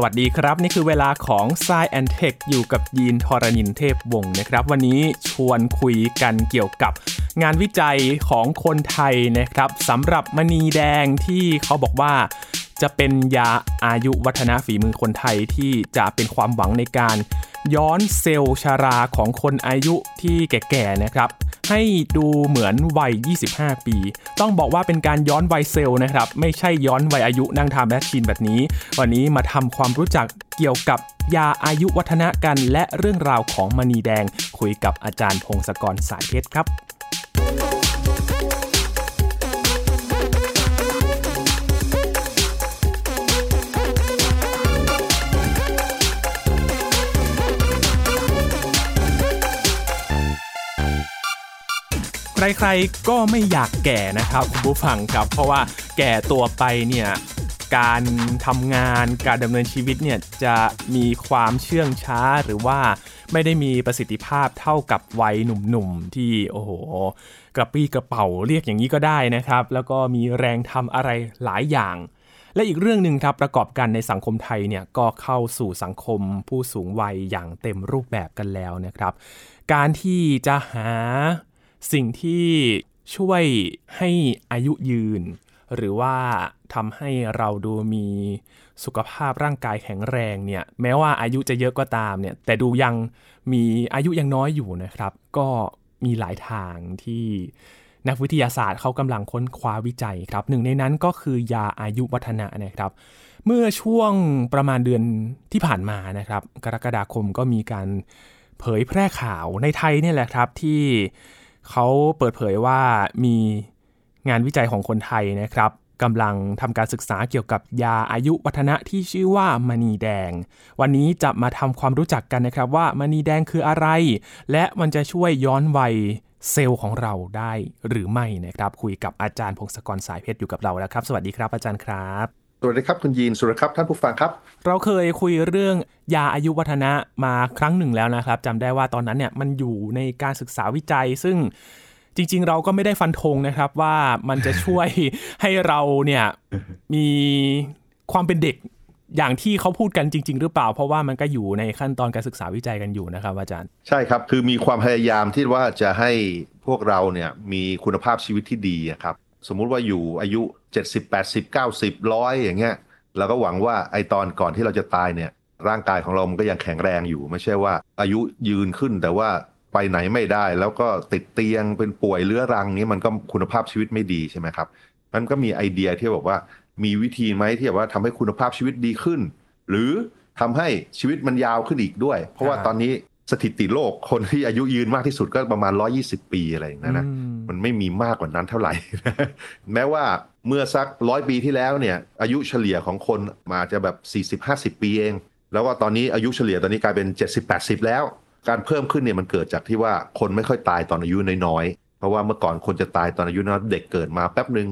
สวัสดีครับ นี่คือเวลาของ s ซแอนเทคอยู่กับยีนทรณินเทพวงศ์นะครับ วันนี้ชวนคุยกันเกี่ยวกับงานวิจัยของคนไทยนะครับสำหรับมณีแดงที่เขาบอกว่าจะเป็นยาอายุวัฒนะฝีมือคนไทยที่จะเป็นความหวังในการย้อนเซลล์ชาราของคนอายุที่แก่ๆนะครับ ให้ดูเหมือนวัย 25 ปี ต้องบอกว่าเป็นการย้อนวัยเซลล์นะครับ ไม่ใช่ย้อนวัยอายุนั่ง time machine แบบนี้ วันนี้มาทำความรู้จักเกี่ยวกับยาอายุวัฒนะกัน และเรื่องราวของมณีแดง คุยกับอาจารย์พงศกรสายเพชรครับ ใครๆก็ไม่อยากแก่นะครับคุณผู้ฟังครับ เพราะว่าแก่ตัวไปเนี่ยการทำงานการดำเนินชีวิตเนี่ยจะมีความเชื่องช้าหรือว่าไม่ได้มีประสิทธิภาพเท่ากับวัยหนุ่มๆ ที่โอ้โห กระปี้กระเป๋าเรียกอย่างนี้ก็ได้นะครับ แล้วก็มีแรงทำอะไรหลายอย่าง และอีกเรื่องหนึ่งครับประกอบกันในสังคมไทยเนี่ยก็เข้าสู่สังคมผู้สูงวัยอย่างเต็มรูปแบบกันแล้วนะครับ การที่จะหา สิ่งที่ช่วยให้อายุยืน หรือว่าทำให้เราดูมีสุขภาพร่างกายแข็งแรงเนี่ยแม้ว่าอายุจะเยอะก็ตามเนี่ยแต่ดูยังมีอายุยังน้อยอยู่นะครับ ก็มีหลายทางที่นักวิทยาศาสตร์เขากำลังค้นคว้าวิจัยครับ หนึ่งในนั้นก็คือยาอายุวัฒนะนะครับ เมื่อช่วงประมาณเดือนที่ผ่านมานะครับ กรกฎาคมก็มีการเผยแพร่ข่าวในไทยเนี่ยแหละครับที่ เขาเปิดเผยว่ามีงานวิจัยของคนไทยนะครับกำลังทำการศึกษาเกี่ยวกับยาอายุวัฒนะที่ชื่อว่ามณีแดง วันนี้จะมาทำความรู้จักกันนะครับว่ามณีแดงคืออะไร และมันจะช่วยย้อนวัยเซลล์ของเราได้หรือไม่นะครับ คุยกับอาจารย์พงศกรสายเพชรอยู่กับเราแล้วครับ สวัสดีครับอาจารย์ครับ สวัสดีครับ คุณยีนสวัสดีครับท่านผู้ฟังครับ เราเคยคุยเรื่องยาอายุวัฒนะมาครั้งหนึ่งแล้วนะครับจำได้ว่าตอนนั้นเนี่ยมันอยู่ในการศึกษาวิจัย ซึ่งจริง ๆ เราก็ไม่ได้ฟันธงนะครับว่ามันจะช่วยให้เราเนี่ยมีความเป็นเด็กอย่างที่เขาพูดกันจริง ๆ หรือเปล่า เพราะว่ามันก็อยู่ในขั้นตอนการศึกษาวิจัยกันอยู่นะครับ อาจารย์ ใช่ครับ คือมีความพยายามที่ว่าจะให้พวกเราเนี่ยมีคุณภาพชีวิตที่ดีครับ สมมุติว่าอยู่อายุ70 80 90ร้อยอย่างเงี้ยเราก็หวังว่าไอตอนก่อนที่เราจะตายเนี่ยร่างกายของเรามันก็ยังแข็งแรงอยู่ ไม่ใช่ว่า อายุยืนขึ้นแต่ว่าไปไหนไม่ได้ แล้วก็ติดเตียงเป็นป่วยเรื้อรังนี้มันก็คุณภาพชีวิตไม่ดีใช่ไหมครับมันก็มีไอเดียที่บอกว่ามีวิธีไหมที่แบบว่าทำให้คุณภาพชีวิตดีขึ้น หรือทำให้ชีวิตมันยาวขึ้นอีกด้วย เพราะว่าตอนนี้ สถิติโลกคนที่อายุยืนมากที่สุดก็ประมาณ 120 ปีอะไรอย่างนั้นนะมันไม่มีมากกว่านั้นเท่าไหร่ แม้ว่าเมื่อสักร้อยปีที่แล้วเนี่ยอายุเฉลี่ยของคนมาจะแบบ 40-50 ปีเอง แล้วก็ตอนนี้อายุเฉลี่ยตอนนี้กลายเป็น 70-80 แล้ว การเพิ่มขึ้นเนี่ยมันเกิดจากที่ว่าคนไม่ค่อยตายตอนอายุน้อยๆ เพราะว่าเมื่อก่อนคนจะตายตอนอายุน้อยเด็กเกิดมาแป๊บหนึ่ง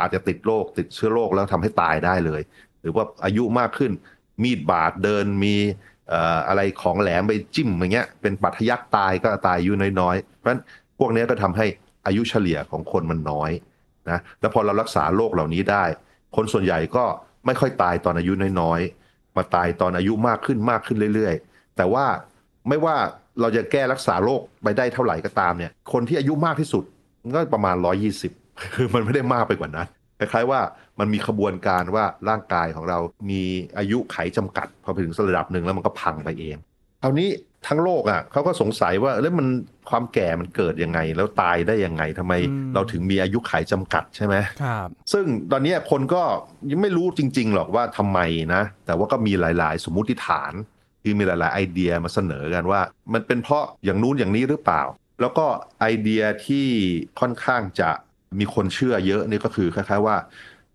อาจจะติดโรคติดเชื้อโรคแล้วทำให้ตายได้เลย หรือว่าอายุมากขึ้นมีดบาดเดินมี อะไรของแหลมไปจิ้มอย่างเงี้ยเป็นปัทยักตายก็ตายอายุน้อยๆเพราะฉะนั้นพวกนี้ก็ทำให้อายุเฉลี่ยของคนมันน้อยนะแล้วพอเรารักษาโรคเหล่านี้ได้ คนส่วนใหญ่ก็ไม่ค่อยตายตอนอายุน้อยๆ มาตายตอนอายุมากขึ้นมากขึ้นเรื่อยๆ แต่ว่าไม่ว่าเราจะแก้รักษาโรคไปได้เท่าไหร่ก็ตามเนี่ย คนที่อายุมากที่สุดก็ประมาณ 120 คือมันไม่ได้มากไปกว่านั้น คล้ายๆว่ามันมีขบวนการว่าร่างกายของเรามีอายุไขจำกัด พอไปถึงระดับหนึ่งแล้วมันก็พังไปเองคราวนี้ทั้งโลกอะเขาก็สงสัยว่าแล้วมันความแก่มันเกิดยังไง แล้วตายได้ยังไงทำไมเราถึงมีอายุไขจำกัดใช่ไหมครับ ซึ่งตอนนี้คนก็ยังไม่รู้จริง ๆ หรอกว่าทำไมนะ แต่ว่าก็มีหลาย ๆ สมมุติฐานคือมีหลาย ๆ ไอเดียมาเสนอกันว่า มันเป็นเพราะอย่างนู้นอย่างนี้หรือเปล่า แล้วก็ไอเดียที่ค่อนข้างจะ มีคนเชื่อเยอะนี่ก็คือคล้ายๆว่า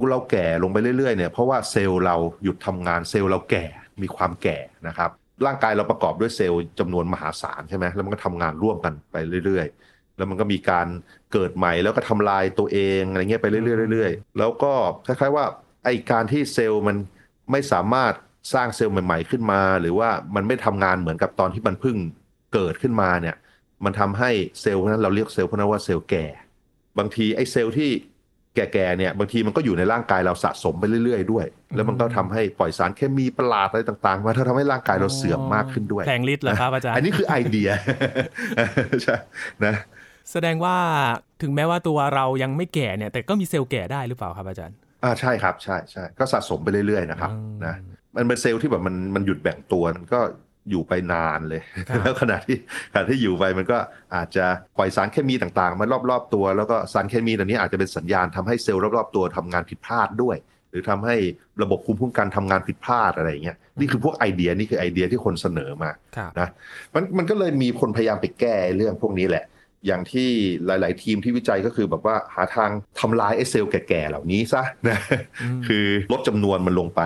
เราแก่ลงไปเรื่อยๆเนี่ยเพราะว่าเซลล์เราหยุดทำงานเซลล์เราแก่มีความแก่นะครับ ร่างกายเราประกอบด้วยเซลล์จำนวนมหาศาลใช่ไหมแล้วมันก็ทำงานร่วมกันไปเรื่อย ๆ แล้วมันก็มีการเกิดใหม่แล้วก็ทำลายตัวเองอะไรเงี้ยไปเรื่อยๆเรื่อยๆ แล้วก็คล้ายๆว่าไอการที่เซลล์มันไม่สามารถสร้างเซลล์ใหม่ ๆ ขึ้นมา หรือว่ามันไม่ทำงานเหมือนกับตอนที่มันเพิ่งเกิดขึ้นมาเนี่ยมันทำให้เซลล์นั้นเราเรียกเซลล์พวกนั้นว่าเซลล์แก่ บางทีไอ้เซลล์ที่แก่ๆเนี่ยบางทีมันก็อยู่ในร่างกายเราสะสมไปเรื่อยๆด้วย แล้วมันก็ทำให้ปล่อยสารเคมีประหลาดอะไรต่างๆ มาถ้าทำให้ร่างกายเราเสื่อมมากขึ้นด้วยแผลงฤทธิ์เหรอครับอาจารย์อันนี้คือไอเดียใช่นะแสดงว่าถึงแม้ว่าตัวเรายังไม่แก่เนี่ย แต่ก็มีเซลล์แก่ได้หรือเปล่าครับอาจารย์อ่าใช่ครับใช่ใช่ก็สะสมไปเรื่อยๆนะครับอืมนะมันเป็นเซลล์ที่แบบมันมันหยุดแบ่งตัวมันก็ อยู่ไปนานเลยครับแล้วขณะที่ขณะที่อยู่ไปมันก็อาจจะปล่อยสารเคมีต่างๆ มารอบๆตัว แล้วก็สารเคมีตัวนี้อาจจะเป็นสัญญาณทำให้เซลล์รอบๆตัวทำงานผิดพลาดด้วย หรือทำให้ระบบภูมิคุ้มกันทำงานผิดพลาดอะไรอย่างเงี้ยนี่คือพวกไอเดียนี่คือไอเดียที่คนเสนอมาครับนะมันมันก็เลยมีคนพยายามไปแก้เรื่องพวกนี้แหละ อย่างที่หลาย ๆ ทีมที่วิจัยก็คือแบบว่าหาทางทำลายไอ้เซลล์แก่ๆเหล่านี้ซะนะอืมคือลดจำนวนมันลงไป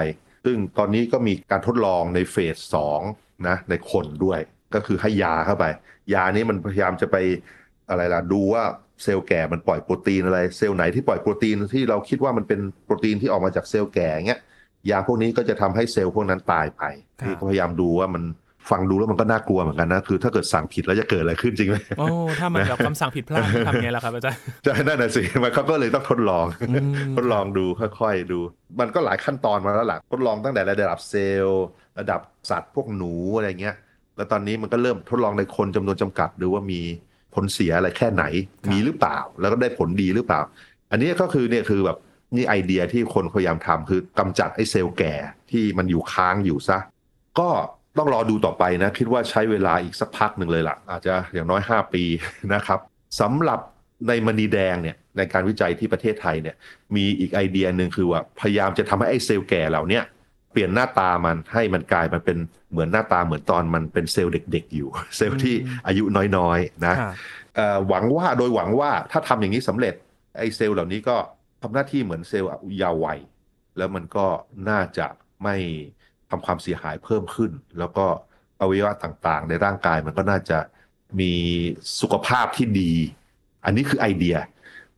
ซึ่งตอนนี้ก็มีการทดลองในเฟสสอง นะในคนด้วยก็คือให้ยาเข้าไป ยานี้มันพยายามจะไปอะไรล่ะดูว่าเซลล์แก่มันปล่อยโปรตีนอะไร เซลล์ไหนที่ปล่อยโปรตีนที่เราคิดว่ามันเป็นโปรตีนที่ออกมาจากเซลล์แก่เงี้ยยาพวกนี้ก็จะทำให้เซลล์พวกนั้นตายไปครับนี่ก็พยายามดูว่ามันฟังดูแล้วมันก็น่ากลัวเหมือนกันนะคือถ้าเกิดสั่งผิดแล้วจะเกิดอะไรขึ้นจริงไหมโอ้ถ้ามันแบบคำสั่งผิดพลาดทำไงล่ะครับอาจารย์ใช่นั่นน่ะสิมันเขาก็เลยต้องทดลองอืมทดลองดูค่อยๆดู มันก็หลายขั้นตอนมาแล้วล่ะทดลองตั้งแต่ระดับเซลล์ ระดับสัตว์พวกหนูอะไรเงี้ย แล้วตอนนี้มันก็เริ่มทดลองในคนจำนวนจำกัด ดูว่ามีผลเสียอะไรแค่ไหน มีหรือเปล่า แล้วก็ได้ผลดีหรือเปล่า อันนี้ก็คือเนี่ยคือแบบนี่ไอเดียที่คนพยายามทำคือกำจัดไอ้เซลล์แก่ที่มันอยู่ค้างอยู่ซะ ก็ต้องรอดูต่อไปนะ คิดว่าใช้เวลาอีกสักพักหนึ่งเลยล่ะ อาจจะอย่างน้อย 5 ปีนะครับสำหรับในมณีแดงเนี่ยในการวิจัยที่ประเทศไทยเนี่ยมีอีกไอเดียหนึ่งคือว่าพยายามจะทำให้ไอ้เซลล์แก่เหล่าเนี้ย เปลี่ยนหน้าตามันให้มันกลายมาเป็นเหมือนหน้าตาเหมือนตอนมันเป็นเซลล์เด็ก ๆ อยู่ เซลล์ที่อายุน้อยๆนะครับเอ่อหวังว่าโดยหวังว่าถ้าทำอย่างนี้สำเร็จไอ้เซลล์เหล่านี้ก็ทำหน้าที่เหมือนเซลล์ยาววัยแล้วมันก็น่าจะไม่ทำความเสียหายเพิ่มขึ้น แล้วก็อวัยวะต่างๆ ในร่างกายมันก็น่าจะมีสุขภาพที่ดี อันนี้คือไอเดีย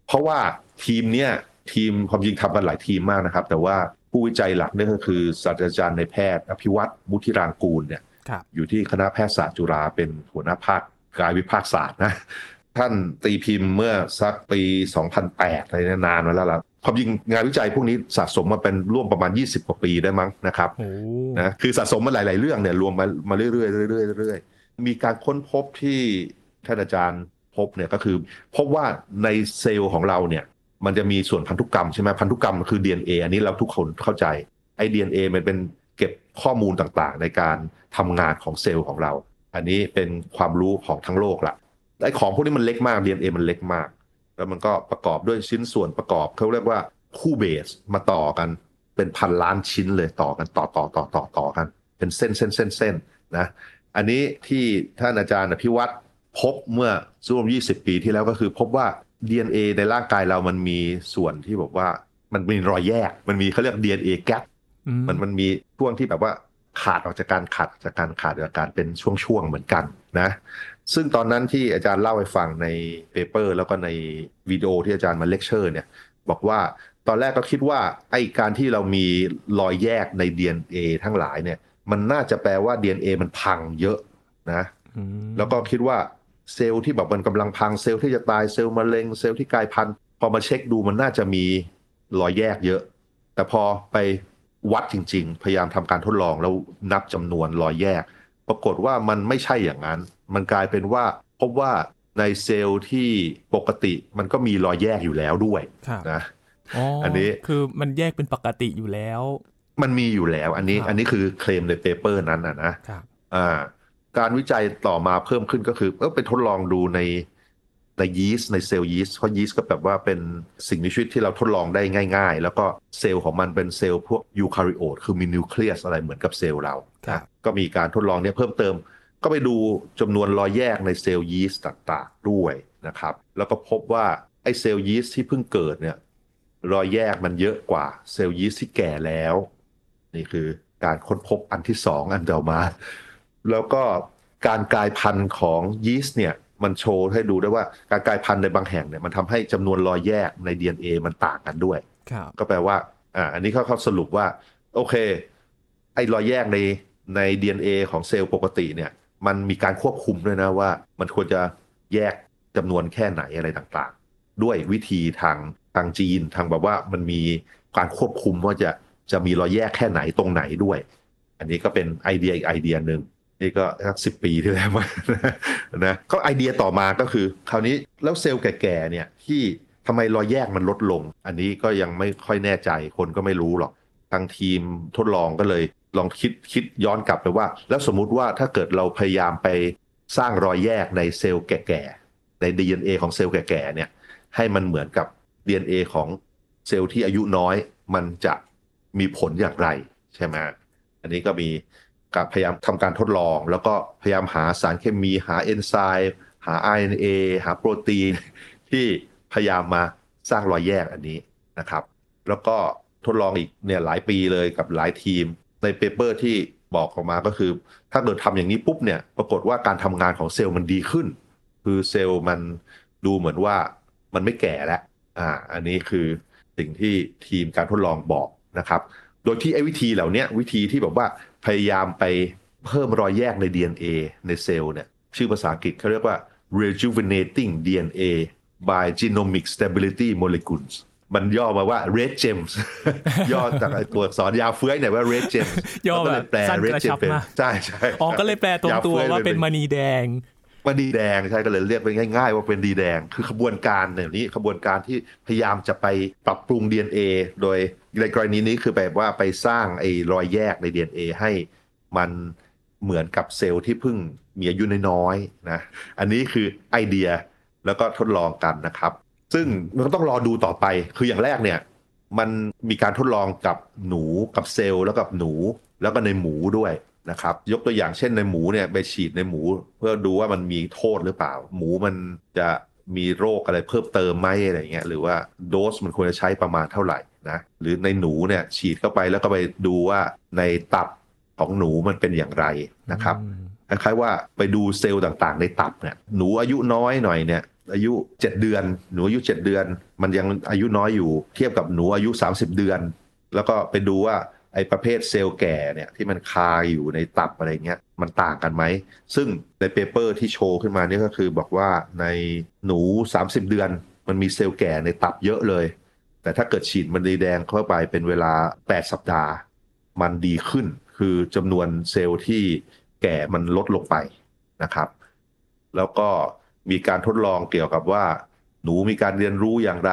เพราะว่าทีมเนี้ยทีมความจริงทำกันหลายทีมมากนะครับ แต่ว่า ผู้วิจัยหลักเนี่ยก็คือศาสตราจารย์ในแพทย์ อภิวัตรมุทิรางกูลเนี่ยครับอยู่ที่คณะแพทยศาสตร์จุฬาเป็นหัวหน้าภาคกายวิภาคศาสตร์นะท่านตีพิมพ์เมื่อสักปี 2008อะไรเนี่ยนานมาแล้วล่ะความจริงงานวิจัยพวกนี้สะสมมาเป็นร่วมประมาณ 20 กว่าปีได้มั้งนะครับโอ้นะคือสะสมมาหลาย ๆ เรื่องเนี่ยรวมมามาเรื่อยๆเรื่อยๆเรื่อยๆมีการค้นพบที่ท่านอาจารย์พบเนี่ยก็คือ พบว่าในเซลล์ของเราเนี่ย มันจะมีส่วนพันธุกรรมใช่ไหมพันธุกรรมคือ DNA อันนี้เราทุกคนเข้าใจไอ้ DNA มันเป็นเก็บข้อมูลต่างๆ ในการทำงานของเซลล์ของเรา อันนี้เป็นความรู้ของทั้งโลกละไอ้ของพวกนี้มันเล็กมาก DNA มันเล็กมาก แล้วมันก็ประกอบด้วยชิ้นส่วนประกอบเขาเรียกว่าคู่เบสมาต่อกันเป็นพันล้านชิ้นเลยต่อกันต่อต่อต่อต่อต่อกัน เป็นเส้นเส้นเส้นเส้นนะอันนี้ที่ท่านอาจารย์อภิวัตรพบเมื่อร่วม 20 ปีที่แล้วก็คือพบว่า DNA ในร่างกายเรามันมีส่วนที่บอกว่ามันมีรอยแยก มันมีเขาเรียก DNA gap อืมันมันมีช่วงที่แบบว่าขาดออกจากการขาดจากการขาดจากการเป็นช่วงๆเหมือนกันนะ ซึ่งตอนนั้นที่อาจารย์เล่าให้ฟังในpaper แล้วก็ในวิดีโอที่อาจารย์มาเลคเชอร์เนี่ย บอกว่าตอนแรกก็คิดว่าไอ้การที่เรามีรอยแยกใน DNA ทั้งหลายเนี่ย มันน่าจะแปลว่า DNA มันพังเยอะนะอืมแล้วก็คิดว่า เซลล์ที่แบบมันกำลังพังเซลล์ที่จะตายเซลล์มะเร็งเซลล์ที่กลายพันธุ์พอมาเช็คดูมันน่าจะมีรอยแยกเยอะ แต่พอไปวัดจริง ๆ พยายามทำการทดลองแล้วนับจำนวนรอยแยก ปรากฏว่ามันไม่ใช่อย่างนั้น มันกลายเป็นว่าพบว่าในเซลล์ที่ปกติมันก็มีรอยแยกอยู่แล้วด้วยครับนะอ๋ออันนี้คือมันแยกเป็นปกติอยู่แล้ว มันมีอยู่แล้ว อันนี้ครับอันนี้คือเคลมใน paper นั้นนะนะครับอ่า การวิจัยต่อมาเพิ่มขึ้นก็คือเออไปทดลองดูในในยีสต์ในเซลล์ยีสต์เพราะยีสต์ก็แบบว่าเป็นสิ่งมีชีวิตที่เราทดลองได้ง่าย ๆ แล้วก็เซลล์ของมันเป็นเซลล์พวกยูคาริโอตคือมีนิวเคลียสอะไรเหมือนกับเซลล์เราครับก็มีการทดลองเนี้ยเพิ่มเติม ก็ไปดูจำนวนรอยแยกในเซลล์ยีสต์ต่างๆด้วยนะครับ แล้วก็พบว่าไอ้เซลล์ยีสต์ที่เพิ่งเกิดเนี่ยรอยแยกมันเยอะกว่าเซลล์ยีสต์ที่แก่แล้ว นี่คือการค้นพบอันที่สองอันเดียวมา แล้วก็การกลายพันธุ์ของยีสต์เนี่ยมันโชว์ให้ดูได้ว่าการกลายพันธุ์ในบางแห่งเนี่ยมันทำให้จำนวนรอยแยกใน DNA มันต่างกันด้วยครับก็แปลว่าอ่าอันนี้เขาเขาสรุปว่า โอเค ไอ้รอยแยกในใน DNA ของเซลล์ปกติเนี่ยมันมีการควบคุมด้วยนะว่า มันควรจะแยกจำนวนแค่ไหนอะไรต่างๆ ด้วยวิธีทางทางจีนทางแบบว่ามันมีการควบคุมว่าจะจะมีรอยแยกแค่ไหนตรงไหนด้วย อันนี้ก็เป็นไอเดียอีกไอเดียหนึ่ง นี่ก็สักสิบปีที่แล้วมานะก็ไอเดียต่อมาก็คือ คราวนี้แล้วเซลล์แก่ๆเนี่ยที่ทำไมรอยแยกมันลดลง อันนี้ก็ยังไม่ค่อยแน่ใจคนก็ไม่รู้หรอกทางทีมทดลองก็เลยลองคิดคิดย้อนกลับไปว่า แล้วสมมุติว่าถ้าเกิดเราพยายามไปสร้างรอยแยกในเซลล์แก่ๆใน DNA ของเซลล์แก่ๆเนี่ยให้มันเหมือนกับ DNA ของเซลล์ที่อายุน้อย มันจะมีผลอย่างไรใช่ไหมอันนี้ก็มี การพยายามทำการทดลอง แล้วก็พยายามหาสารเคมีหาเอนไซม์หา RNA หาโปรตีน ที่พยายามมาสร้างรอยแยกอันนี้นะครับ แล้วก็ทดลองอีกเนี่ยหลายปีเลยกับหลายทีม ใน paper ที่บอกออกมาก็คือ ถ้าเกิดทำอย่างนี้ปุ๊บเนี่ยปรากฏว่าการทำงานของเซลล์มันดีขึ้น คือเซลล์มันดูเหมือนว่ามันไม่แก่แล้วอ่าอันนี้คือสิ่งที่ทีมการทดลองบอกนะครับ โดยที่ไอ้วิธีเหล่านี้วิธีที่แบบว่า พยายามไปเพิ่มรอยแยกใน DNA ในเซลล์เนี่ยชื่อภาษาอังกฤษเขาเรียกว่า rejuvenating DNA by genomic stability molecules มันย่อมาว่า red gems ย่อจากไอ้ตัวอักษรยาวเฟื้อยเนี่ยว่า red gems ย่อก็แบเลบยแปลสั้นก red ระ gem ชับเป็นมากใช่ใช่อ๋อก็เลยแปลตรงตัวว่าเป็นมณีแดง มณีแดงใช่ก็เลยเรียกเป็นง่าย ๆ ว่าเป็นดีแดง คือขบวนการเนี่ยนี้ขบวนการที่พยายามจะไปปรับปรุง DNA โดยในกรณีนี้คือแบบว่าไปสร้างไอ้รอยแยกใน DNA ให้มันเหมือนกับเซลล์ที่เพิ่งมีอายุน้อยๆนะอันนี้คือไอเดียแล้วก็ทดลองกันนะครับ ซึ่งมันก็ต้องรอดูต่อไปคืออย่างแรกเนี่ยมันมีการทดลองกับหนูกับเซลล์แล้วกับหนูแล้วก็ในหมูด้วย นะครับยกตัวอย่างเช่นในหมูเนี่ยไปฉีดในหมู เพื่อดูว่ามันมีโทษหรือเปล่า หมูมันจะมีโรคอะไรเพิ่มเติมไหมอะไรเงี้ยหรือว่าโดสมันควรจะใช้ประมาณเท่าไหร่นะหรือในหนูเนี่ยฉีดเข้าไปแล้วก็ไปดูว่าในตับของหนูมันเป็นอย่างไรนะครับคล้ายๆว่าไปดูเซลล์ต่างๆ ในตับเนี่ยหนูอายุน้อยหน่อยเนี่ยอายุ 7 เดือน หนูอายุ 7 เดือน มันยังอายุน้อยอยู่เทียบกับหนูอายุ 30 เดือน แล้วก็ไปดูว่า ไอ้ประเภทเซลล์แก่เนี่ยที่มันคาอยู่ในตับอะไรเงี้ยมันต่างกันไหม ซึ่งใน paper ที่โชว์ขึ้นมานี่ก็คือบอกว่าในหนู 30 เดือน มันมีเซลล์แก่ในตับเยอะเลย แต่ถ้าเกิดฉีดมันดีแดงเข้าไปเป็นเวลา 8 สัปดาห์ มันดีขึ้น คือจำนวนเซลล์ที่แก่มันลดลงไปนะครับ แล้วก็มีการทดลองเกี่ยวกับว่า หนูมีการเรียนรู้อย่างไร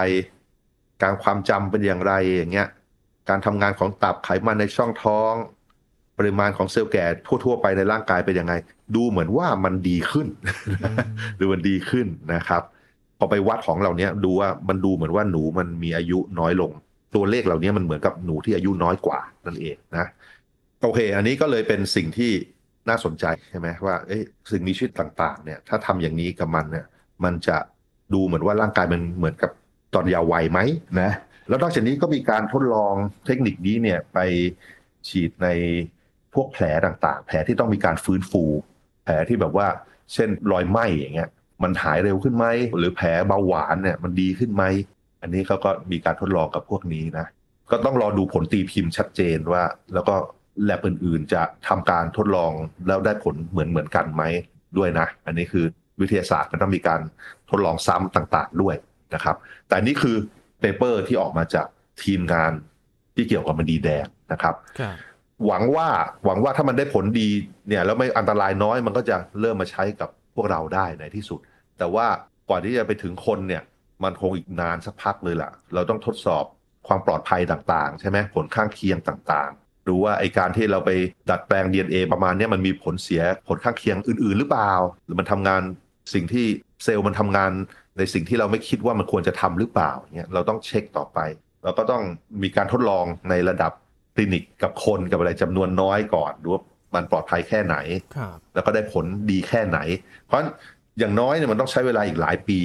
การความจำเป็นอย่างไรอย่างเงี้ย การทำงานของตับไขมันในช่องท้อง ปริมาณของเซลล์แก่ทั่วๆไปในร่างกายเป็นยังไง ดูเหมือนว่ามันดีขึ้นดูมันดีขึ้นนะครับ พอไปวัดของเหล่านี้ดูว่ามันดูเหมือนว่าหนูมันมีอายุน้อยลง ตัวเลขเหล่านี้มันเหมือนกับหนูที่อายุน้อยกว่านั่นเองนะโอเค อันนี้ก็เลยเป็นสิ่งที่น่าสนใจใช่ไหมว่าเอ้ยสิ่งมีชีวิตต่างๆ เนี่ยถ้าทำอย่างนี้กับมันเนี่ย มันจะดูเหมือนว่าร่างกายมันเหมือนกับตอนเยาว์วัยไหมนะ แล้วนอกจากนี้ก็มีการทดลองเทคนิคนี้เนี่ยไปฉีดในพวกแผลต่างๆ แผลที่ต้องมีการฟื้นฟู แผลที่แบบว่าเช่นรอยไหม้อย่างเงี้ยมันหายเร็วขึ้นไหมหรือแผลเบาหวานเนี่ยมันดีขึ้นไหมอันนี้เขาก็มีการทดลองกับพวกนี้นะก็ต้องรอดูผลตีพิมพ์ชัดเจนว่า แล้วก็แลบอื่นๆ จะทำการทดลองแล้วได้ผลเหมือนเหมือนกันไหมด้วยนะ อันนี้คือวิทยาศาสตร์มันต้องมีการทดลองซ้ำต่างๆด้วยนะครับ แต่นี่คือ เปเปอร์ที่ออกมาจากทีมงานที่เกี่ยวกับมันดีแดงนะครับครับหวังว่าหวังว่าถ้ามันได้ผลดีเนี่ยแล้วไม่อันตรายน้อยมันก็จะเริ่มมาใช้กับพวกเราได้ในที่สุด แต่ว่ากว่าที่จะไปถึงคนเนี่ยมันคงอีกนานสักพักเลยล่ะ เราต้องทดสอบความปลอดภัยต่างๆ ใช่ไหมผลข้างเคียงต่างๆหรือว่าไอการที่เราไปดัดแปลง DNA ประมาณเนี้ยมันมีผลเสียผลข้างเคียงอื่น ๆ หรือเปล่า หรือมันทำงานสิ่งที่เซลล์มันทำงาน ในสิ่งที่เราไม่คิดว่ามันควรจะทำหรือเปล่าเนี่ยเราต้องเช็คต่อไปเราก็ต้องมีการทดลองในระดับคลินิกกับคนกับอะไรจำนวนน้อยก่อนดูว่ามันปลอดภัยแค่ไหนครับแล้วก็ได้ผลดีแค่ไหน เพราะฉะนั้นอย่างน้อยเนี่ยมันต้องใช้เวลาอีกหลายปี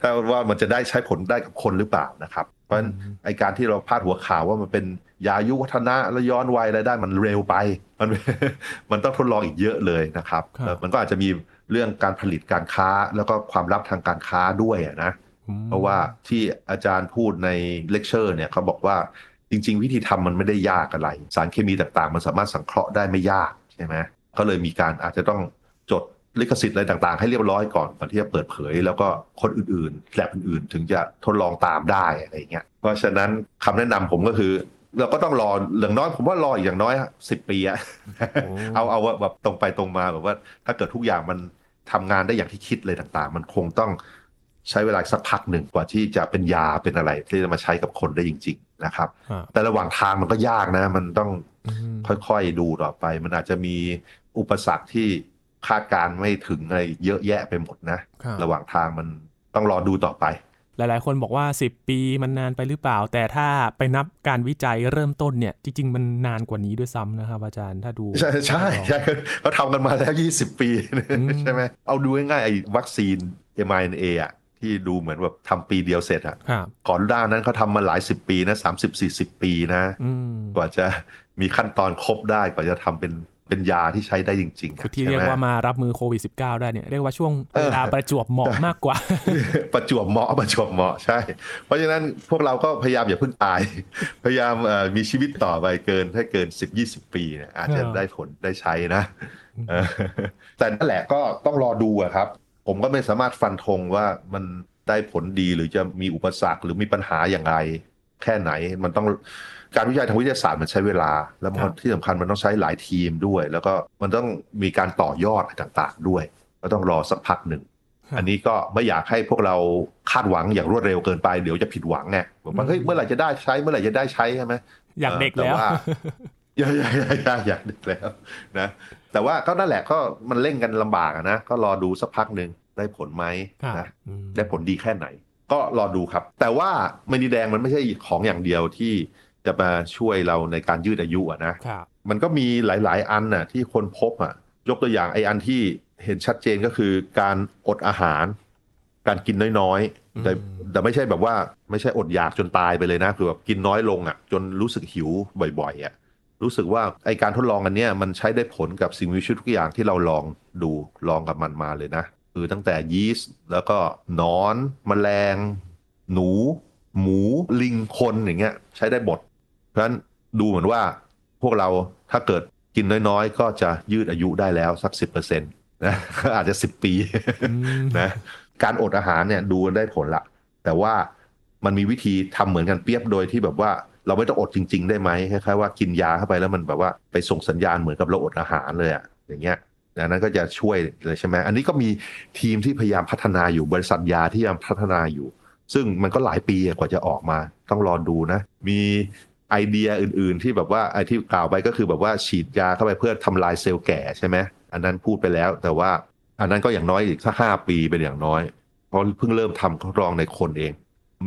ถ้าว่ามันจะได้ใช้ผลได้กับคนหรือเปล่านะครับ เพราะฉะนั้นไอการที่เราพาดหัวข่าวว่ามันเป็นยาอายุวัฒนะแล้วย้อนวัยอะไรได้มันเร็วไป มันมันต้องทดลองอีกเยอะเลยนะครับครับแล้วมันก็อาจจะมี เรื่องการผลิตการค้าแล้วก็ความลับทางการค้าด้วยอะนะอืมเพราะว่าที่อาจารย์พูดในเลคเชอร์เนี่ยเขาบอกว่าจริง ๆ วิธีทำมันไม่ได้ยากอะไร สารเคมีต่างๆ มันสามารถสังเคราะห์ได้ไม่ยากใช่ไหมก็เลยมีการอาจจะต้องจดลิขสิทธิ์อะไรต่างๆ ให้เรียบร้อยก่อนก่อนที่จะเปิดเผย แล้วก็คนอื่นๆแลบอื่นๆ ถึงจะทดลองตามได้อะไรเงี้ยเพราะฉะนั้นคำแนะนำผมก็คือ เราก็ต้องรออย่างน้อยผมว่ารออีกอย่างน้อยสิบปีอะโอ้เอาเอาแบบตรงไปตรงมาแบบว่า ถ้าเกิดทุกอย่างมัน ทำงานได้อย่างที่คิดเลยต่างๆ มันคงต้องใช้เวลาสักพักหนึ่งกว่าที่จะเป็นยาเป็นอะไรที่จะมาใช้กับคนได้จริง ๆ นะครับครับแต่ระหว่างทางมันก็ยากนะ มันต้องอืมค่อยๆดูต่อไป มันอาจจะมีอุปสรรคที่คาดการณ์ไม่ถึงอะไรเยอะแยะไปหมดนะครับระหว่างทางมันต้องรอดูต่อไป หลาย ๆ คนบอกว่า 10 ปีมันนานไปหรือเปล่า แต่ถ้าไปนับการวิจัยเริ่มต้นเนี่ย จริง ๆ มันนานกว่านี้ด้วยซ้ำนะครับอาจารย์ถ้าดู ใช่ใช่ใช่เขาทำกันมาแล้ว 20 ปีอืมใช่ไหมเอาดูง่ายๆไอ้วัคซีน mRNA อะที่ดูเหมือนแบบทำปีเดียวเสร็จอะครับก่อนด้านนั้นเขาทำมาหลายสิบปีนะสามสิบสี่สิบปีนะอืมกว่าจะมีขั้นตอนครบได้กว่าจะทำเป็น เป็นยาที่ใช้ได้จริงๆอะคือที่ใช่เรียกไหว่ามารับมือโควิด -19 ได้เนี่ยเรียกว่าช่วงเออเวลาประจวบเหมาะมากกว่า ประจวบเหมาะประจวบเหมาะใช่ เพราะฉะนั้นพวกเราก็พยายามอย่าเพิ่งตาย พยายามเอ่อมีชีวิตต่อไปเกินให้เกิน 10 20 ปีเนี่ยอาจจะครับได้ผลได้ใช้นะเออแต่นั่นแหละก็ต้องรอดูอะครับ ผมก็ไม่สามารถฟันธงว่ามันได้ผลดีหรือจะมีอุปสรรคหรือมีปัญหาอย่างไร แค่ไหน มันต้องการวิจัยทางวิทยาศาสตร์มันใช้เวลา แล้วมันครับที่สำคัญมันต้องใช้หลายทีมด้วย แล้วก็มันต้องมีการต่อยอดอะไรต่างๆด้วย ก็ต้องรอสักพักหนึ่งครับอันนี้ก็ไม่อยากให้พวกเราคาดหวังอย่างรวดเร็วเกินไปเดี๋ยวจะผิดหวังไงบอกว่าเฮ้ยเมื่อไหร่จะได้ใช้เมื่อไหร่จะได้ใช้ใช่ไหมอยากเด็กแต่แล้วว่าอยากอยากอยากอยากอยากเด็กแล้วนะแต่ว่าก็นั่นแหละก็มันเล่นกันลำบากอะนะก็รอดูสักพักหนึ่งได้ผลไหมครับนะอืมได้ผลดีแค่ไหน ก็รอดูครับ แต่ว่าเมนีแดงมันไม่ใช่ของอย่างเดียวที่จะมาช่วยเราในการยืดอายุอะนะครับมันก็มีหลาย ๆ อันน่ะที่คนพบอะยกตัวอย่างไอ้อันที่เห็นชัดเจนก็คือการอดอาหาร การกินน้อยๆแต่อืมแต่ไม่ใช่แบบว่าไม่ใช่อดอยากจนตายไปเลยนะคือแบบกินน้อยลงอะ จนรู้สึกหิวบ่อย ๆอะรู้สึกว่าไอการทดลองอันเนี้ยมันใช้ได้ผลกับสิ่งมีชีวิตทุกอย่างที่เราลองดูลองกับมันมาเลยนะ คือตั้งแต่ยีสต์แล้วก็หนอนแมลง หนู หมู ลิงคนอย่างเงี้ย ใช้ได้หมด เพราะฉะนั้นดูเหมือนว่าพวกเราถ้าเกิดกินน้อยๆ ก็จะยืดอายุได้แล้วสักสิบเปอร์เซ็นต์นะอาจจะสิบปีอืมนะการอดอาหารเนี่ยดูได้ผลละ แต่ว่ามันมีวิธีทำเหมือนกันเปรียบโดยที่แบบว่าเราไม่ต้องอดจริง ๆ ได้ไหมคล้ายๆว่ากินยาเข้าไปแล้วมันแบบว่าไปส่งสัญญาณเหมือนกับเราอดอาหารเลยอะอย่างเงี้ย อันนั้นก็จะช่วยเลยใช่ไหมอันนี้ก็มีทีมที่พยายามพัฒนาอยู่บริษัทยาที่พยายามพัฒนาอยู่ ซึ่งมันก็หลายปีกว่าจะออกมา ต้องรอดูนะ มีไอเดียอื่น ๆ ที่แบบว่าไอที่กล่าวไปก็คือแบบว่าฉีดยาเข้าไปเพื่อทำลายเซลล์แก่ใช่ไหมอันนั้นพูดไปแล้ว แต่ว่าอันนั้นก็อย่างน้อยอีกสักห้าปีเป็นอย่างน้อย เพราะเพิ่งเริ่มทำทดลองในคนเอง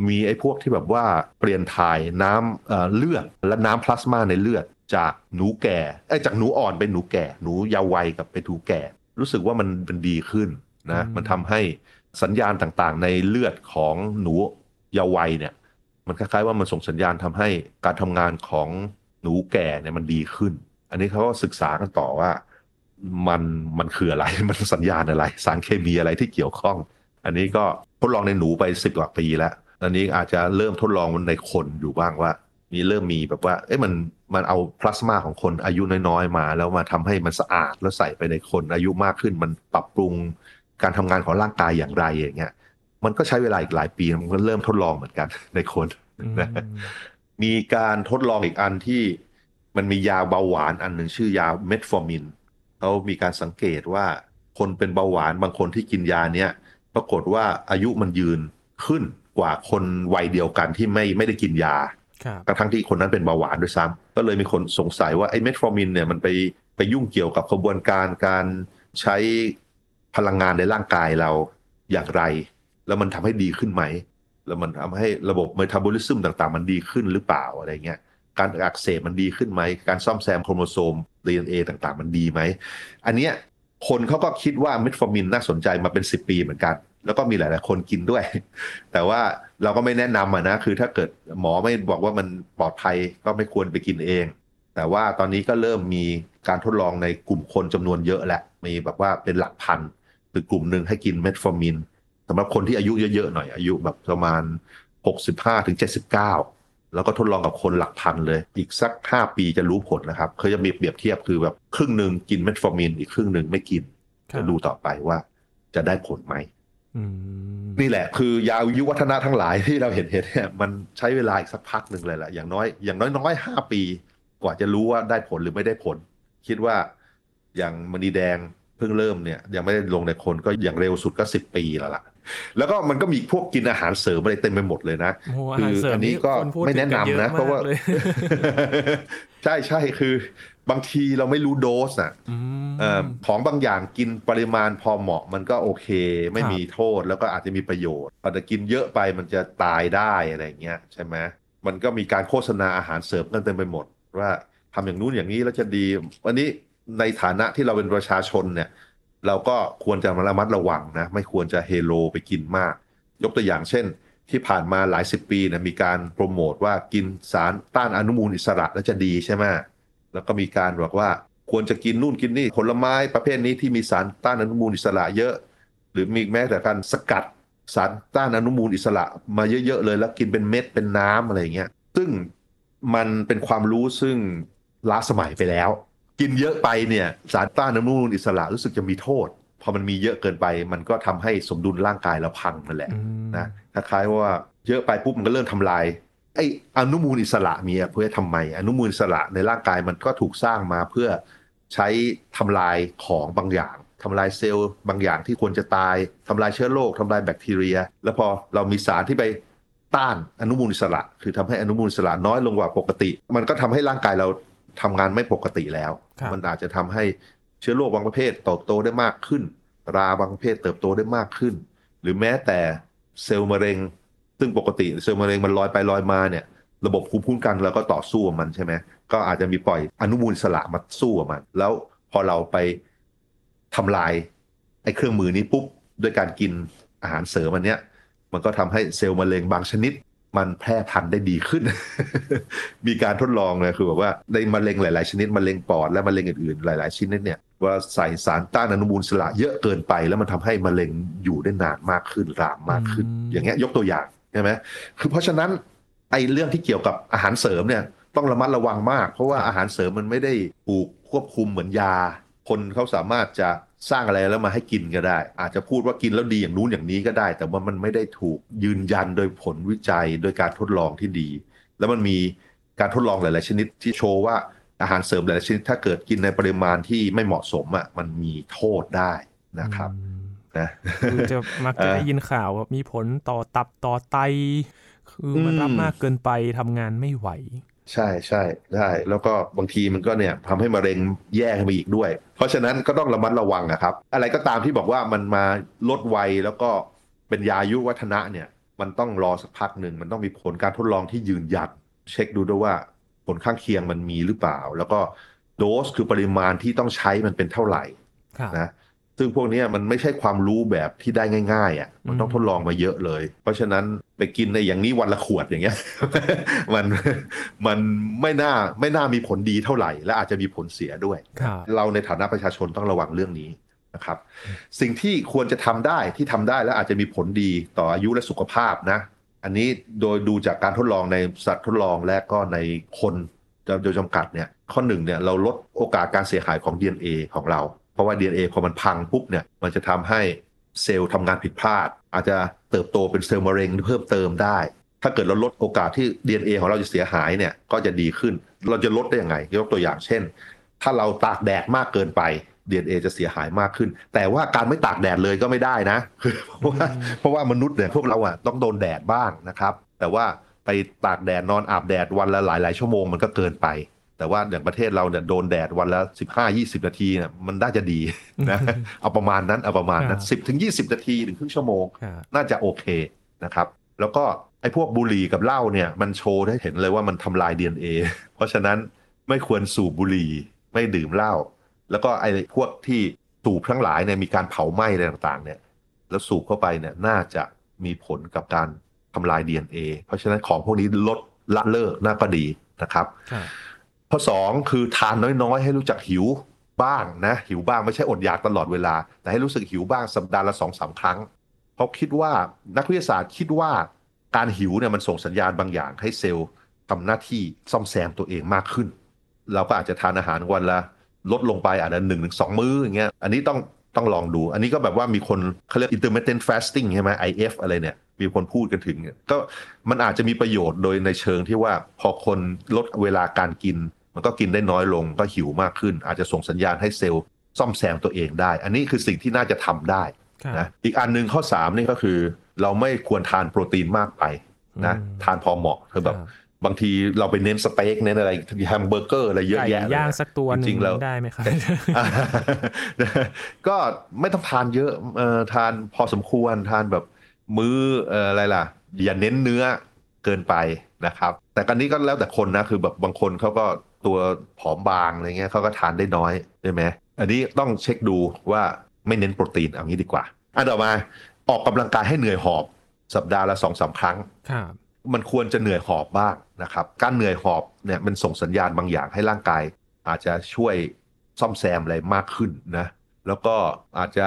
มีไอ้พวกที่แบบว่าเปลี่ยนถ่ายน้ำเเลือดและน้ำพลาสมาในเลือด จากหนูแก่ไอ้ยจากหนูอ่อนเป็นหนูแก่ หนูเยาว์วัยกับไปนหนูแก่ รู้สึกว่ามันเป็นดีขึ้นนะอืมมันทำให้สัญญาณต่างๆ ในเลือดของหนูเยาว์วัยเนี่ย มันคล้ายๆว่ามันส่งสัญญาณทำให้การทำงานของหนูแก่เนี่ยมันดีขึ้น อันนี้เขาก็ศึกษากันต่อว่ามันมันคืออะไรมันสัญญาณอะไร สารเคมีอะไรที่เกี่ยวข้อง อันนี้ก็ทดลองในหนูไปสิบกว่าปีแล้ว อันนี้อาจจะเริ่มทดลองในคนอยู่บ้างว่า มีเริ่มมีแบบว่า เอ๊ะมันมันเอาพลาสมาของคนอายุน้อยๆมา แล้วมาทำให้มันสะอาดแล้วใส่ไปในคนอายุมากขึ้น มันปรับปรุงการทำงานของร่างกายอย่างไรอย่างเงี้ย มันก็ใช้เวลาอีกหลายปีมันก็เริ่มทดลองเหมือนกันในคนอืมนะมีการทดลองอีกอันที่มันมียาเบาหวานอันหนึ่งชื่อยาเมทฟอร์มินเขามีการสังเกตว่าคนเป็นเบาหวานบางคนที่กินยาเนี้ยปรากฏว่าอายุมันยืนขึ้นกว่าคนวัยเดียวกันที่ไม่ไม่ได้กินยา กระทั่งที่คนนั้นเป็นเบาหวานด้วยซ้ำก็เลยมีคนสงสัยว่าไอ้เมทฟอร์มินเนี่ยมันไปไปยุ่งเกี่ยวกับกระบวนการการใช้พลังงานในร่างกายเราอย่างไร แล้วมันทำให้ดีขึ้นไหม แล้วมันทำให้ระบบ metabolism ต่างๆ มันดีขึ้นหรือเปล่าอะไรเงี้ยการอักเสบมันดีขึ้นไหม การซ่อมแซมโครโมโซม DNA ต่างๆ มันดีไหม อันเนี้ยคนเขาก็คิดว่าเมทฟอร์มินน่าสนใจมาเป็น 10 ปีเหมือนกัน แล้วก็มีหลาย ๆ คนกินด้วย แต่ว่าเราก็ไม่แนะนำอะนะคือถ้าเกิดหมอไม่บอกว่ามันปลอดภัยก็ไม่ควรไปกินเอง แต่ว่าตอนนี้ก็เริ่มมีการทดลองในกลุ่มคนจำนวนเยอะแหละมีแบบว่าเป็นหลักพันคือกลุ่มหนึ่งให้กินเมทฟอร์มินสำหรับคนที่อายุเยอะ ๆ หน่อย อายุแบบประมาณ 65ถึง79 แล้วก็ทดลองกับคนหลักพันเลย อีกสัก 5 ปีจะรู้ผลนะครับเขาจะมีเปรียบเทียบคือแบบครึ่งหนึ่งกินเมทฟอร์มินอีกครึ่งหนึ่งไม่กินครับจะดูต่อไปว่าจะได้ผลไหมอืม นี่แหละ คือยาวิวัฒนะทั้งหลายที่เราเห็นเห็นเนี่ยมันใช้เวลาอีกสักพักหนึ่งเลยแหละอย่างน้อย อย่างน้อยน้อยห้าปี กว่าจะรู้ว่าได้ผลหรือไม่ได้ผล คิดว่าอย่างมณีแดงเพิ่งเริ่มเนี่ย ยังไม่ได้ลงในคนก็อย่างเร็วสุดก็สิบปีแล้วล่ะ แล้วก็มันก็มีพวกกินอาหารเสริมอะไรเต็มไปหมดเลยนะโอ้โหอาคืหารอเสริมอันนี้นี่ก็คนพูดไม่แนะนำถึงกันะยอเพราะว่ามกเลยใช่ใช่คือ บางทีเราไม่รู้โดสอะอืมเอ่อของบางอย่างกินปริมาณพอเหมาะมันก็โอเค ไม่ครับมีโทษแล้วก็อาจจะมีประโยชน์แต่กินเยอะไปมันจะตายได้อะไรอย่างเงี้ยใช่ไหมมันก็มีการโฆษณาอาหารเสริมกันเต็มไปหมด ว่าทำอย่างนู้นอย่างนี้แล้วจะดี วันนี้ในฐานะที่เราเป็นประชาชนเนี่ย เราก็ควรจะระมัดระวังนะไม่ควรจะเฮโลไปกินมาก ยกตัวอย่างเช่น ที่ผ่านมาหลายสิบปีเนี่ยมีการโปรโมทว่ากินสารต้านอนุมูลอิสระแล้วจะดีใช่ไหม แล้วก็มีการบอกว่าควรจะกินนู่นกินนี่ผลไม้ประเภทนี้ที่มีสารต้านอนุมูลอิสระเยอะ หรือมีแม้แต่การสกัดสารต้านอนุมูลอิสระมาเยอะๆเลย แล้วกินเป็นเม็ดเป็นน้ำอะไรอย่างเงี้ยซึ่งมันเป็นความรู้ซึ่งล้าสมัยไปแล้ว กินเยอะไปเนี่ยสารต้านอนุมูลอิสระรู้สึกจะมีโทษพอมันมีเยอะเกินไป มันก็ทำให้สมดุลร่างกายเราพังนั่นแหละอืมนะคล้ายๆว่าเยอะไปปุ๊บมันก็เริ่มทำลาย ไอ้อนุมูลอิสระมีอะเพื่อทำไม อนุมูลอิสระในร่างกายมันก็ถูกสร้างมาเพื่อใช้ทำลายของบางอย่างทำลายเซลล์บางอย่างที่ควรจะตายทำลายเชื้อโรคทำลายแบคทีเรีย แล้วพอเรามีสารที่ไปต้านอนุมูลอิสระ คือทำให้อนุมูลอิสระน้อยลงกว่าปกติ มันก็ทำให้ร่างกายเราทำงานไม่ปกติแล้วครับมันอาจจะทำให้เชื้อโรคบางประเภทเติบโตได้มากขึ้น ราบางประเภทเติบโตได้มากขึ้น หรือแม้แต่เซลล์มะเร็ง ซึ่งปกติเซลล์มะเร็งมันลอยไปลอยมาเนี่ยระบบภูมิคุ้มกันเราก็ต่อสู้กับมันใช่ไหมก็อาจจะมีปล่อยอนุมูลอิสระมาสู้กับมัน แล้วพอเราไปทำลายไอ้เครื่องมือนี้ปุ๊บด้วยการกินอาหารเสริมอันเนี้ย มันก็ทำให้เซลล์มะเร็งบางชนิด มันแพร่พันธุ์ได้ดีขึ้น มีการทดลองเลยคือแบบว่าในมะเร็งหลายๆ ชนิดมะเร็งปอดและมะเร็งอื่นๆหลาย ๆชนิดเนี่ยว่าใส่สารต้านอนุมูลอิสระเยอะเกินไป แล้วมันทำให้มะเร็งอยู่ได้นานมากขึ้นรามมากขึ้นอืมอย่างเงี้ยยกตัวอย่าง ใช่ไหมคือเพราะฉะนั้นไอ้เรื่องที่เกี่ยวกับอาหารเสริมเนี่ยต้องระมัดระวังมาก เพราะว่าอาหารเสริมมันไม่ได้ถูกควบคุมเหมือนยา คนเขาสามารถจะสร้างอะไรแล้วมาให้กินก็ได้ อาจจะพูดว่ากินแล้วดีอย่างนู้นอย่างนี้ก็ได้ แต่ว่ามันไม่ได้ถูกยืนยันโดยผลวิจัยโดยการทดลองที่ดี แล้วมันมีการทดลองหลาย ๆ ชนิดที่โชว์ว่าอาหารเสริมหลายชนิดถ้าเกิดกินในปริมาณที่ไม่เหมาะสมอะมันมีโทษได้นะครับ นะคือจะมักจะเออได้ยินข่าวว่ามีผลต่อตับต่อไต คือมันอืมรับมากเกินไปทำงานไม่ไหว ใช่ใช่ใช่แล้วก็บางทีมันก็เนี่ยทำให้มะเร็งแย่ขึ้นไปอีกด้วย เพราะฉะนั้นก็ต้องระมัดระวังนะครับ อะไรก็ตามที่บอกว่ามันมาลดวัยแล้วก็เป็นยาอายุวัฒนะเนี่ยมันต้องรอสักพักหนึ่ง มันต้องมีผลการทดลองที่ยืนยันเช็คดูด้วยว่าผลข้างเคียงมันมีหรือเปล่า แล้วก็โดสคือปริมาณที่ต้องใช้มันเป็นเท่าไหร่ครับนะ ซึ่งพวกเนี้ยมันไม่ใช่ความรู้แบบที่ได้ง่ายๆอะมันต้องอืมทดลองมาเยอะเลย เพราะฉะนั้นไปกินในอย่างนี้วันละขวดอย่างเงี้ย มันมันไม่น่าไม่น่ามีผลดีเท่าไหร่ และอาจจะมีผลเสียด้วยครับเราในฐานะประชาชนต้องระวังเรื่องนี้นะครับ สิ่งที่ควรจะทำได้ที่ทำได้แล้วอาจจะมีผลดีต่ออายุและสุขภาพนะ อันนี้โดยดูจากการทดลองในสัตว์ทดลองและก็ในคนโดยจำกัดเนี่ยข้อหนึ่งเนี่ยเราลดโอกาสการเสียหายของ DNA ของเรา เพราะว่า DNA พอมันพังปุ๊บเนี่ยมันจะทำให้เซลล์ทำงานผิดพลาด อาจจะเติบโตเป็นเซลล์มะเร็งเพิ่มเติมได้ ถ้าเกิดเราลดโอกาสที่ DNA ของเราจะเสียหายเนี่ยก็จะดีขึ้น เราจะลดได้ยังไง ยกตัวอย่างเช่น ถ้าเราตากแดดมากเกินไป DNA จะเสียหายมากขึ้น แต่ว่าการไม่ตากแดดเลยก็ไม่ได้นะคือเพราะว่าเพราะว่ามนุษย์เนี่ยพวกเราอะต้องโดนแดดบ้างนะครับ แต่ว่าไปตากแดดนอนอาบแดดวันละหลายๆชั่วโมงมันก็เกินไป แต่ว่าอย่างประเทศเราเนี่ยโดนแดดวันละ 15-20 นาทีเนี่ยมันน่าจะดีนะเอาประมาณนั้นเอาประมาณนั้นครับ10ถึง20 นาทีถึงครึ่งชั่วโมงครับน่าจะโอเคนะครับ แล้วก็ไอ้พวกบุหรี่กับเหล้าเนี่ยมันโชว์ให้เห็นเลยว่ามันทำลาย DNA เพราะฉะนั้นไม่ควรสูบบุหรี่ไม่ดื่มเหล้าแล้วก็ไอ้พวกที่สูบทั้งหลายเนี่ยมีการเผาไหม้อะไรต่างๆเนี่ยแล้วสูบเข้าไปเนี่ยน่าจะมีผลกับการทำลาย DNA เพราะฉะนั้นของพวกนี้ลดละเลิกน่าก็ดีนะครับครับ ข้อสองคือทานน้อยๆ ให้รู้จักหิวบ้างนะ หิวบ้างไม่ใช่อดอยากตลอดเวลา แต่ให้รู้สึกหิวบ้างสัปดาห์ละสองสามครั้ง เพราะคิดว่านักวิทยาศาสตร์คิดว่าการหิวเนี่ยมันส่งสัญญาณบางอย่างให้เซลล์ทำหน้าที่ซ่อมแซมตัวเองมากขึ้น เราก็อาจจะทานอาหารวันละลดลงไปอาจจะหนึ่งถึงสองมื้ออย่างเงี้ยอันนี้ต้องต้องลองดู อันนี้ก็แบบว่ามีคนเขาเรียก intermittent fasting ใช่ไหม IF อะไรเนี่ย มีคนพูดกันถึง ก็มันอาจจะมีประโยชน์โดยในเชิงที่ว่าพอคนลดเวลาการกิน มันก็กินได้น้อยลงก็หิวมากขึ้น อาจจะส่งสัญญาณให้เซลล์ซ่อมแซมตัวเองได้ อันนี้คือสิ่งที่น่าจะทำได้นะอีกอันหนึ่งข้อ3นี่ก็คือ เราไม่ควรทานโปรตีนมากไปนะทานพอเหมาะคือแบบบางทีเราไปเน้นสเต็กเน้นอะไรแฮมเบอร์เกอร์อะไรเยอะแยะย่างสักตัวจริงแล้วได้ไหมครับ ก็ไม่ต้องทานเยอะทานพอสมควรทานแบบมื้ออะไรล่ะ อย่าเน้นเนื้อเกินไปนะครับ แต่กันนี้ก็แล้วแต่คนนะคือแบบบางคนเขาก็ ตัวผอมบางอะไรเงี้ยเขาก็ทานได้น้อยใช่ไหมอันนี้ต้องเช็คดูว่าไม่เน้นโปรตีนเอางี้ดีกว่า อันต่อมาออกกำลังกายให้เหนื่อยหอบ สัปดาห์ละสองสาครั้งมันควรจะเหนื่อยหอบบ้างนะครับ การเหนื่อยหอบเนี่ยมันส่งสัญญาณบางอย่างให้ร่างกาย อาจจะช่วยซ่อมแซมอะไรมากขึ้นนะแล้วก็อาจจะ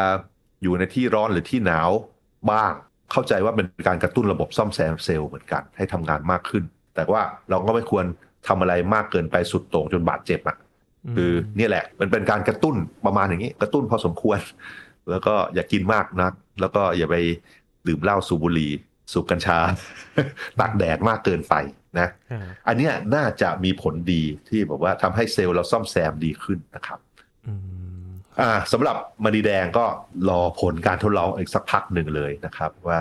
อยู่ในที่ร้อนหรือที่หนาวบ้าง เข้าใจว่าเป็นการกระตุ้นระบบซ่อมแซมเซลล์เหมือนกันให้ทำงานมากขึ้น แต่ว่าเราก็ไม่ควร ทำอะไรมากเกินไปสุดโต่งจนบาดเจ็บอะ่ะคือนี่แหละ มันเป็นการกระตุ้นประมาณอย่างนี้ กระตุ้นพอสมควร แล้วก็อย่ากินมากนัก แล้วก็อย่าไปดื่มเหล้าสูบบุหรี่สูบกัญชาตากแดดมากเกินไปนะ อันนี้น่าจะมีผลดีที่บอกว่าทำให้เซลล์เราซ่อมแซมดีขึ้นนะครับอ่าสำหรับมณีแดงก็รอผลการทดลองอีกสักพักหนึ่งเลยนะครับ ว่า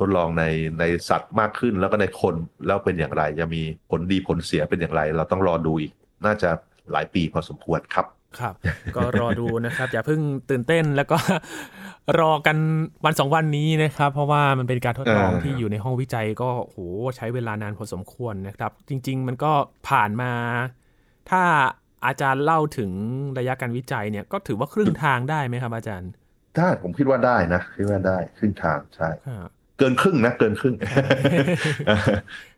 ทดลองในในสัตว์มากขึ้นแล้วก็ในคนแล้วเป็นอย่างไร จะมีผลดีผลเสียเป็นอย่างไร เราต้องรอดูอีก น่าจะหลายปีพอสมควรครับครับ ก็รอดูนะครับ อย่าเพิ่งตื่นเต้นแล้วก็รอกันวันสองวันนี้นะครับ เพราะว่ามันเป็นการทดลองที่อยู่ในห้องวิจัยก็โหใช้เวลานานพอสมควรนะครับ จริง ๆ มันก็ผ่านมา ถ้าอาจารย์เล่าถึงระยะการวิจัยเนี่ยก็ถือว่าครึ่งทางได้ไหมครับ อาจารย์ ได้ผมคิดว่าได้นะคิดว่าได้ครึ่งทางใช่ เกินครึ่งนะเกินครึ่ง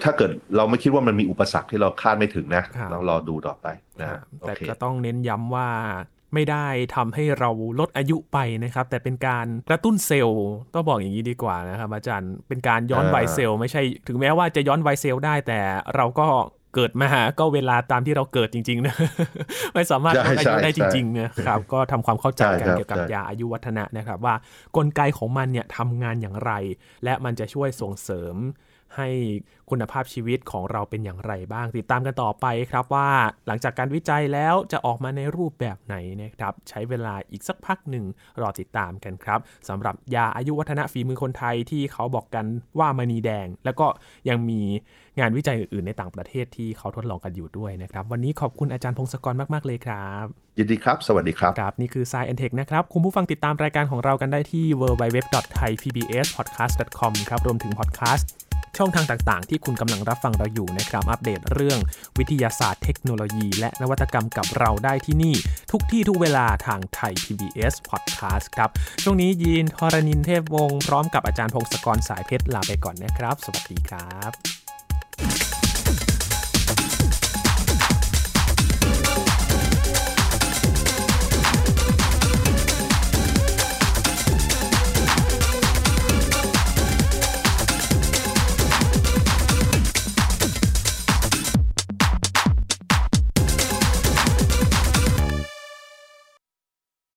ถ้าเกิดเราไม่คิดว่ามันมีอุปสรรคที่เราคาดไม่ถึงนะเรารอดูต่อไปนะแต่ก็ต้องเน้นย้ำว่าไม่ได้ทำให้เราลดอายุไปนะครับ แต่เป็นการกระตุ้นเซลล์ต้องบอกอย่างนี้ดีกว่านะครับอาจารย์เป็นการย้อนวัยเซลล์ไม่ใช่ถึงแม้ว่าจะย้อนวัยเซลล์ได้แต่เราก็ เกิดมาก็เวลาตามที่เราเกิดจริงๆนะไม่สามารถลดอายุได้จริงๆนะครับ ก็ทำความเข้าใจกันเกี่ยวกับยาอายุวัฒนะนะครับ ว่ากลไกของมันเนี่ยทำงานอย่างไร และมันจะช่วยส่งเสริม ให้คุณภาพชีวิตของเราเป็นอย่างไรบ้าง ติดตามกันต่อไปครับว่าหลังจากการวิจัยแล้วจะออกมาในรูปแบบไหนนะครับ ใช้เวลาอีกสักพักหนึ่งรอติดตามกันครับสำหรับยาอายุวัฒนะฝีมือคนไทยที่เขาบอกกันว่ามณีแดง แล้วก็ยังมีงานวิจัยอื่นๆ ในต่างประเทศที่เขาทดลองกันอยู่ด้วยนะครับ วันนี้ขอบคุณอาจารย์พงศกรมากๆเลยครับยินดีครับ สวัสดีครับครับนี่คือ s าย e n t e c h นะครับ คุณผู้ฟังติดตามรายการของเรากันได้ที่ www.thaipbspodcast.com ครับรวมถึงพอดแคสต์ ช่องทางต่างๆ ที่คุณกำลังรับฟังเราอยู่นะครับ อัปเดตเรื่องวิทยาศาสตร์เทคโนโลยี และนวัตกรรมกับเราได้ที่นี่ ทุกที่ทุกเวลาทางไทย PBS Podcast ครับ ช่วงนี้ยีนทรณินเทพวงศ์พร้อมกับอาจารย์พงศกรสายเพชรลาไปก่อนนะครับ สวัสดีครับ